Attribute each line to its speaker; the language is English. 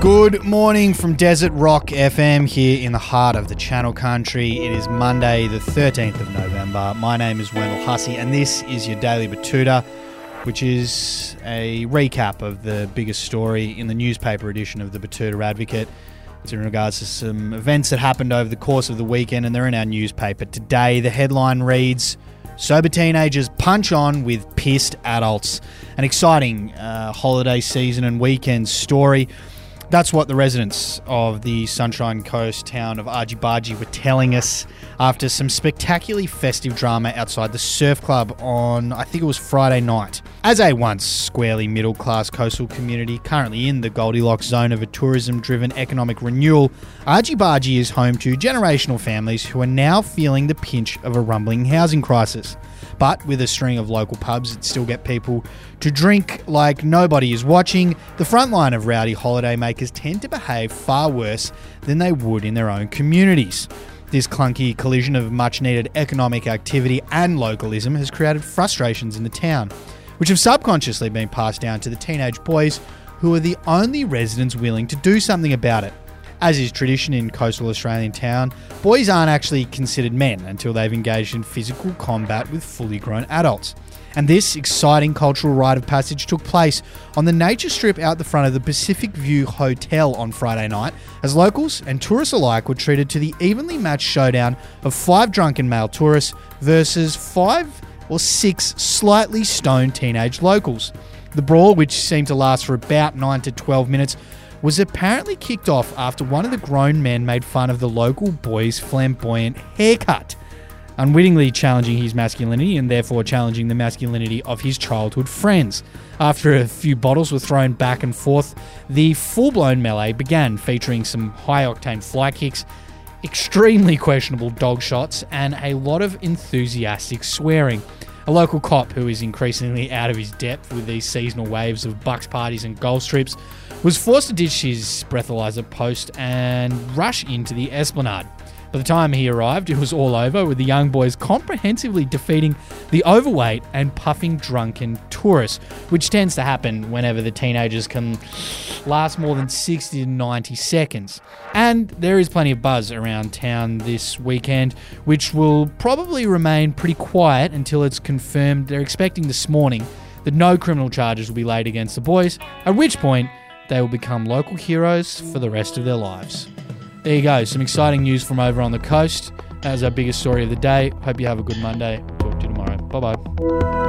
Speaker 1: Good morning from Desert Rock FM here in the heart of the Channel Country. It is Monday, the 13th of November. My name is Wendall Hussey, and this is your Daily Betoota, which is a recap of the biggest story in the newspaper edition of the Betoota Advocate. It's in regards to some events that happened over the course of the weekend, and they're in our newspaper today. The headline reads Sober teenagers punch on with pissed adults. An exciting uh, holiday season and weekend story. That's what the residents of the Sunshine Coast town of Argybargy were telling us after some spectacularly festive drama outside the surf club on, I think it was Friday night. As a once squarely middle class coastal community currently in the Goldilocks zone of a tourism driven economic renewal, Argybargy is home to generational families who are now feeling the pinch of a rumbling housing crisis. But with a string of local pubs that still get people to drink like nobody is watching, the front line of rowdy holidaymakers tend to behave far worse than they would in their own communities. This clunky collision of much needed economic activity and localism has created frustrations in the town, which have subconsciously been passed down to the teenage boys who are the only residents willing to do something about it. As is tradition in coastal Australian town, boys aren't actually considered men until they've engaged in physical combat with fully grown adults. And this exciting cultural rite of passage took place on the nature strip out the front of the Pacific View Hotel on Friday night, as locals and tourists alike were treated to the evenly matched showdown of five drunken male tourists versus five or six slightly stoned teenage locals. The brawl, which seemed to last for about 9 to 12 minutes, was apparently kicked off after one of the grown men made fun of the local boy's flamboyant haircut, unwittingly challenging his masculinity and therefore challenging the masculinity of his childhood friends. After a few bottles were thrown back and forth, the full blown melee began, featuring some high octane fly kicks, extremely questionable dog shots, and a lot of enthusiastic swearing. A local cop who is increasingly out of his depth with these seasonal waves of bucks parties and golf strips was forced to ditch his breathalyzer post and rush into the esplanade. By the time he arrived, it was all over, with the young boys comprehensively defeating the overweight and puffing drunken tourists, which tends to happen whenever the teenagers can last more than 60 to 90 seconds. And there is plenty of buzz around town this weekend, which will probably remain pretty quiet until it's confirmed they're expecting this morning that no criminal charges will be laid against the boys, at which point they will become local heroes for the rest of their lives. There you go, some exciting news from over on the coast. That was our biggest story of the day. Hope you have a good Monday. Talk to you tomorrow. Bye bye.